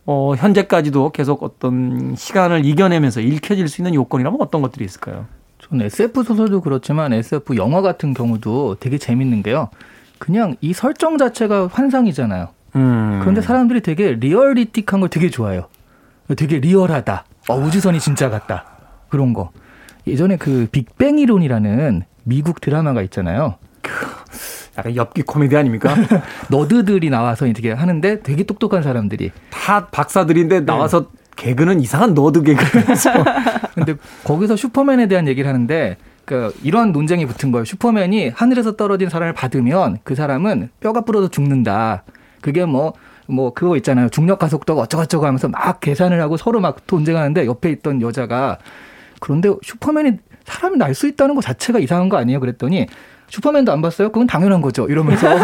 어, 현재까지도 계속 어떤 시간을 이겨내면서 읽혀질 수 있는 요건이라면 어떤 것들이 있을까요?
저는 SF 소설도 그렇지만 SF 영화 같은 경우도 되게 재밌는 게요. 그냥 이 설정 자체가 환상이잖아요.
음.
그런데 사람들이 되게 리얼리틱한 걸 되게 좋아해요. 되게 리얼하다. 어, 우주선이 진짜 같다. 그런 거. 예전에 그 빅뱅 이론이라는 미국 드라마가 있잖아요.
약간 엽기 코미디 아닙니까?
nerd들이 나와서 이렇게 하는데 되게 똑똑한 사람들이.
다 박사들인데 나와서 개그는 이상한 nerd 개그를 해서
근데 거기서 슈퍼맨에 대한 얘기를 하는데 그 이런 논쟁이 붙은 거예요. 슈퍼맨이 하늘에서 떨어진 사람을 받으면 그 사람은 뼈가 부러져 죽는다. 그게 뭐, 뭐 그거 있잖아요. 중력 가속도가 어쩌고저쩌고 하면서 막 계산을 하고 서로 막 논쟁하는데 옆에 있던 여자가 그런데 슈퍼맨이 사람이 날 수 있다는 것 자체가 이상한 거 아니에요? 그랬더니 슈퍼맨도 안 봤어요? 그건 당연한 거죠. 이러면서.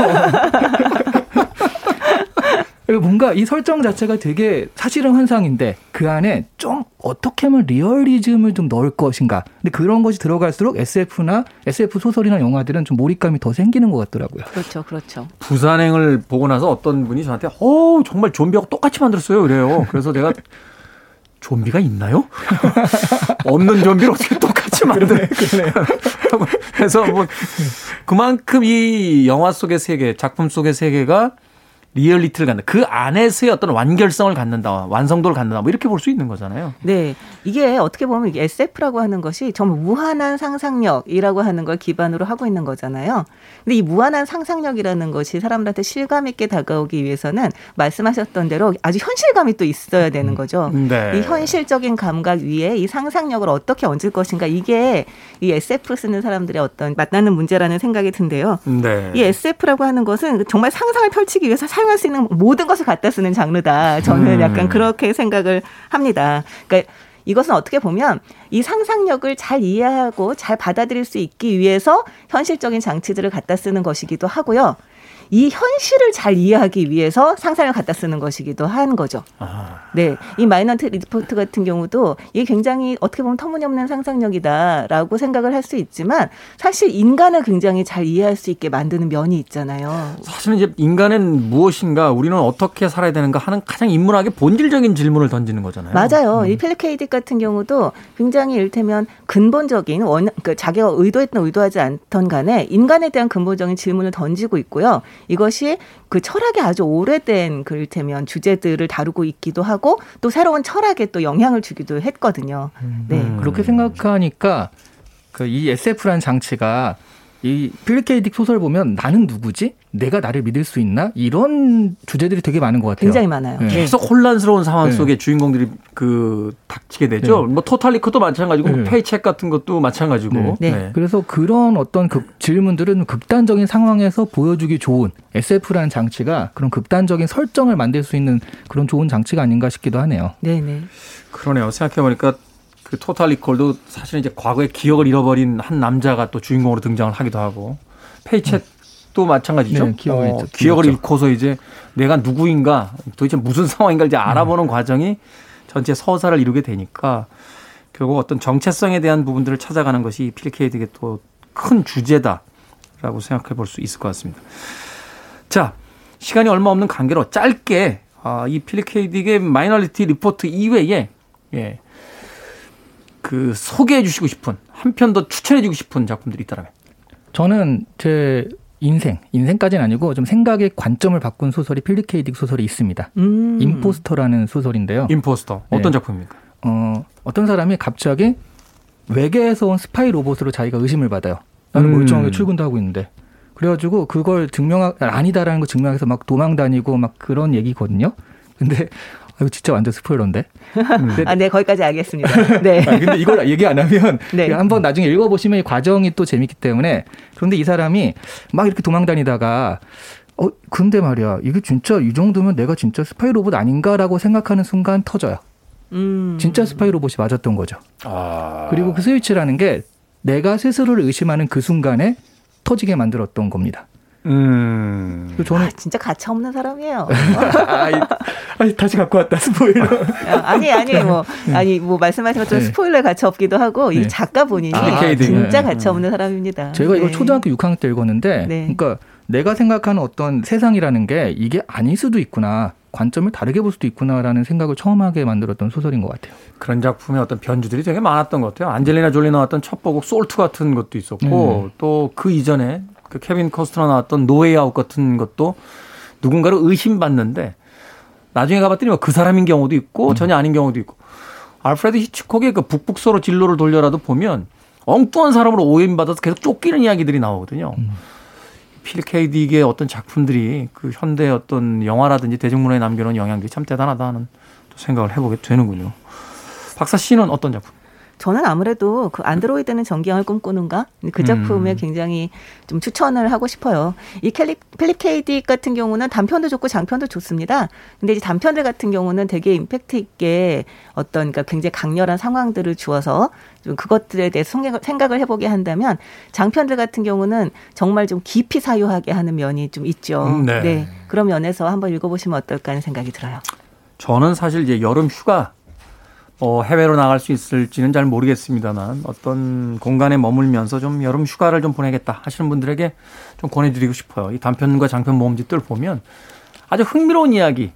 뭔가 이 설정 자체가 되게 사실은 환상인데 그 안에 좀 어떻게 하면 리얼리즘을 좀 넣을 것인가. 근데 그런 것이 들어갈수록 SF나 SF 소설이나 영화들은 좀 몰입감이 더 생기는 것 같더라고요.
그렇죠, 그렇죠.
부산행을 보고 나서 어떤 분이 저한테 어 정말 좀비하고 똑같이 만들었어요 그래요. 그래서 내가 좀비가 있나요? 없는 좀비를 어떻게 똑같이 만드네. 그래서 뭐 그만큼 이 영화 속의 세계, 작품 속의 세계가 리얼리티를 갖는 그 안에서의 어떤 완결성을 갖는다, 완성도를 갖는다, 뭐 이렇게 볼 수 있는 거잖아요.
네. 이게 어떻게 보면 이게 SF라고 하는 것이 정말 무한한 상상력이라고 하는 걸 기반으로 하고 있는 거잖아요. 근데 이 무한한 상상력이라는 것이 사람들한테 실감 있게 다가오기 위해서는 말씀하셨던 대로 아주 현실감이 또 있어야 되는 거죠.
네.
이 현실적인 감각 위에 이 상상력을 어떻게 얹을 것인가 이게 이 SF 쓰는 사람들의 어떤 만나는 문제라는 생각이 든데요.
네.
이 SF라고 하는 것은 정말 상상을 펼치기 위해서 사 용할 수 있는 모든 것을 갖다 쓰는 장르다. 저는
음.
약간 그렇게 생각을 합니다. 그러니까 이것은 어떻게 보면 이 상상력을 잘 이해하고 잘 받아들일 수 있기 위해서 현실적인 장치들을 갖다 쓰는 것이기도 하고요. 이 현실을 잘 이해하기 위해서 상상을 갖다 쓰는 것이기도 한 거죠.
아,
네. 이 Minority Report 같은 경우도 이게 굉장히 어떻게 보면 터무니없는 상상력이다라고 생각을 할 수 있지만 사실 인간을 굉장히 잘 이해할 수 있게 만드는 면이 있잖아요.
사실은 이제 인간은 무엇인가, 우리는 어떻게 살아야 되는가 하는 가장 인문학의 본질적인 질문을 던지는 거잖아요.
맞아요. 이 필립 K. 딕 같은 경우도 굉장히 이를테면 근본적인 원, 그 자기가 의도했던 의도하지 않던 간에 인간에 대한 근본적인 질문을 던지고 있고요. 이것이 그 철학에 아주 오래된 그 이를테면 주제들을 다루고 있기도 하고 또 새로운 철학에 또 영향을 주기도 했거든요. 네.
음.
그렇게 생각하니까 그 이 SF라는 장치가 이 필립 케이딕 소설 보면 나는 누구지? 내가 나를 믿을 수 있나? 이런 주제들이 되게 많은 것 같아요.
굉장히 많아요.
네.
네.
계속 혼란스러운 상황
네.
속에 주인공들이 그 닥치게 되죠. 뭐 토탈리커도 마찬가지고
네.
페이책 같은 것도 마찬가지고.
네.
네.
그래서 그런 어떤 극, 질문들은 극단적인 상황에서 보여주기 좋은 SF라는 장치가 그런 극단적인 설정을 만들 수 있는 그런 좋은 장치가 아닌가 싶기도 하네요.
네 네.
그러네요. 생각해 보니까 그 토탈 리콜도 사실은 이제 과거에 기억을 잃어버린 한 남자가 또 주인공으로 등장을 하기도 하고 페이챗도 마찬가지죠.
네, 기억을
어. 기억을. 잃고서 이제 내가 누구인가 도대체 무슨 상황인가 이제 알아보는 과정이 전체 서사를 이루게 되니까 결국 어떤 정체성에 대한 부분들을 찾아가는 것이 필립 K. 딕의 또 큰 주제다라고 생각해 볼 수 있을 것 같습니다. 자, 시간이 얼마 없는 관계로 짧게 아, 이 필립 K. 딕의 Minority Report 이외에 예, 그 소개해 주시고 싶은 한편 더 추천해 주고 싶은 작품들이 있다면
저는 제 인생, 인생까지는 아니고 좀 생각의 관점을 바꾼 소설이 필립 케이 딕 소설이 있습니다.
음.
임포스터라는 소설인데요.
임포스터 어떤
네.
작품입니까?
어, 어떤 사람이 갑자기 외계에서 온 스파이 로봇으로 자기가 의심을 받아요. 나는
음.
멀쩡하게 출근도 하고 있는데. 그래가지고 그걸 증명 아니다라는 거 증명해서 막 도망 다니고 막 그런 얘기거든요. 근데 아, 이거 진짜 완전 스포일러인데. 근데,
아, 네, 거기까지 알겠습니다. 네.
아, 근데 이걸 얘기 안 하면
네.
한번 나중에 읽어보시면 이 과정이 또 재밌기 때문에 그런데 이 사람이 막 이렇게 도망 다니다가 어 근데 말이야 이게 진짜 이 정도면 내가 진짜 스파이 로봇 아닌가라고 생각하는 순간 터져요.
음.
진짜 스파이 로봇이 맞았던 거죠.
아.
그리고 그 스위치라는 게 내가 스스로를 의심하는 그 순간에 터지게 만들었던 겁니다.
음.
그래서 저는
아, 진짜 가차 없는 사람이에요.
아이, 아이, 다시 갖고 왔다 스포일러.
아, 아니 아니 뭐 아니 뭐 말씀하신 것처럼
네.
스포일러 가차 없기도 하고
네.
이 작가 본인이
아.
진짜
네.
가차 없는 사람입니다.
제가 이걸
네.
초등학교 6학년 때 읽었는데,
네.
그러니까 내가 생각하는 어떤 세상이라는 게 이게 아닐 수도 있구나, 관점을 다르게 볼 수도 있구나라는 생각을 처음 하게 만들었던 소설인 것 같아요.
그런 작품의 어떤 변주들이 되게 많았던 것 같아요. 안젤리나 졸리 나왔던 첩보극 Salt 같은 것도 있었고
네.
또 그 이전에 그 케빈 코스트너 나왔던 No Way Out 같은 것도 누군가를 의심받는데 나중에 가봤더니 뭐그 사람인 경우도 있고 전혀 아닌 경우도 있고 알프레드 히치콕의 그 북북서로 진로를 돌려라도 보면 엉뚱한 사람으로 오해받아서 계속 쫓기는 이야기들이 나오거든요.
음.
필 케이딕의 어떤 작품들이 그 현대 어떤 영화라든지 대중문화에 남겨놓은 영향들이 참 대단하다 하는 또 생각을 해보게 되는군요. 박사 씨는 어떤 작품?
저는 아무래도 그 안드로이드는 전기형을 꿈꾸는가 그 작품에
음.
굉장히 좀 추천을 하고 싶어요. 이 캘리, 필립 케이딕 같은 경우는 단편도 좋고 장편도 좋습니다. 근데 이제 단편들 같은 경우는 되게 임팩트 있게 어떤 그러니까 굉장히 강렬한 상황들을 주어서 좀 그것들에 대해서 생각을- 해보게 한다면 장편들 같은 경우는 정말 좀 깊이 사유하게 하는 면이 좀 있죠.
음, 네.
그런 면에서 한번 읽어보시면 어떨까 하는 생각이 들어요.
저는 사실 이제 여름 휴가 어, 해외로 나갈 수 있을지는 잘 모르겠습니다만 어떤 공간에 머물면서 좀 여름 휴가를 좀 보내겠다 하시는 분들에게 좀 권해드리고 싶어요. 이 단편과 장편 모음집들 보면 아주 흥미로운 이야기.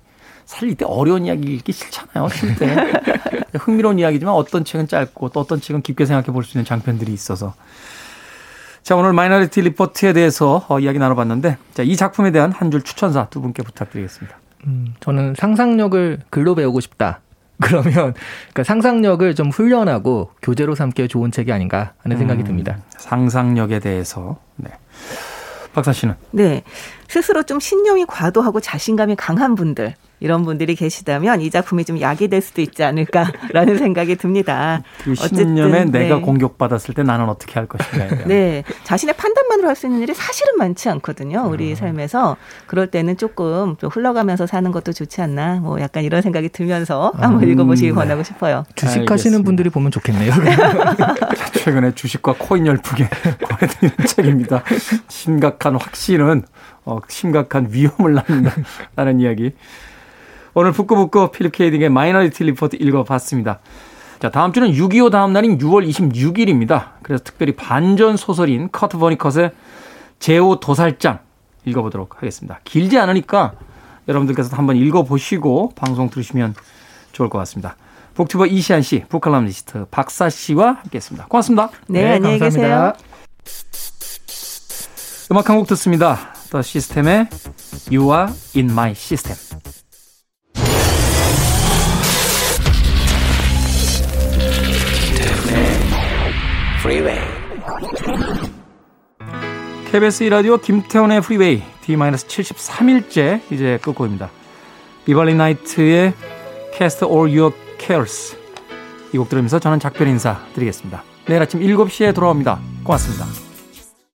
사실 이때 어려운 이야기 읽기 싫잖아요. 쉴 때. 흥미로운 이야기지만 어떤 책은 짧고 또 어떤 책은 깊게 생각해 볼 수 있는 장편들이 있어서. 자, 오늘 Minority Report에 대해서 어, 이야기 나눠봤는데 자, 이 작품에 대한 한 줄 추천사 두 분께 부탁드리겠습니다.
음, 저는 상상력을 글로 배우고 싶다. 그러면 그러니까 상상력을 좀 훈련하고 교재로 삼기에 좋은 책이 아닌가 하는 생각이
음,
듭니다.
상상력에 대해서. 네. 박사 씨는?
네. 스스로 좀 신념이 과도하고 자신감이 강한 분들, 이런 분들이 계시다면 이 작품이 좀 약이 될 수도 있지 않을까라는 생각이 듭니다.
그 신념에
어쨌든,
내가
네.
공격받았을 때 나는 어떻게 할 것인가에 대한.
네. 자신의 판단만으로 할 수 있는 일이 사실은 많지 않거든요. 우리
음.
삶에서. 그럴 때는 조금 좀 흘러가면서 사는 것도 좋지 않나. 뭐 약간 이런 생각이 들면서 한번 읽어보시기
네.
권하고 싶어요.
주식하시는. 분들이 보면 좋겠네요.
최근에 주식과 코인 열풍에 권해드리는 책입니다. 심각한 확신은 어, 심각한 위험을 낳는다라는 이야기. 오늘 북구북구 필립 K. 딕의 Minority Report 읽어봤습니다. 자, 다음 주는 6.25 다음 날인 6월 26일입니다. 그래서 특별히 반전 소설인 커트 보니것의 제5도살장 읽어보도록 하겠습니다. 길지 않으니까 여러분들께서도 한번 읽어보시고 방송 들으시면 좋을 것 같습니다. 북튜버 이시한 씨, 북칼럼니스트 박사 씨와 함께했습니다. 고맙습니다.
네, 안녕히 계세요.
음악 한 곡 듣습니다. 더 시스템의 You Are In My System. KBS 1라디오 김태훈의 프리웨이 D-73일째 이제 끝곡입니다. 비발리 나이트의 Cast All Your Cares 이 곡 들으면서 저는 작별 인사 드리겠습니다. 내일 아침 7시에 돌아옵니다. 고맙습니다.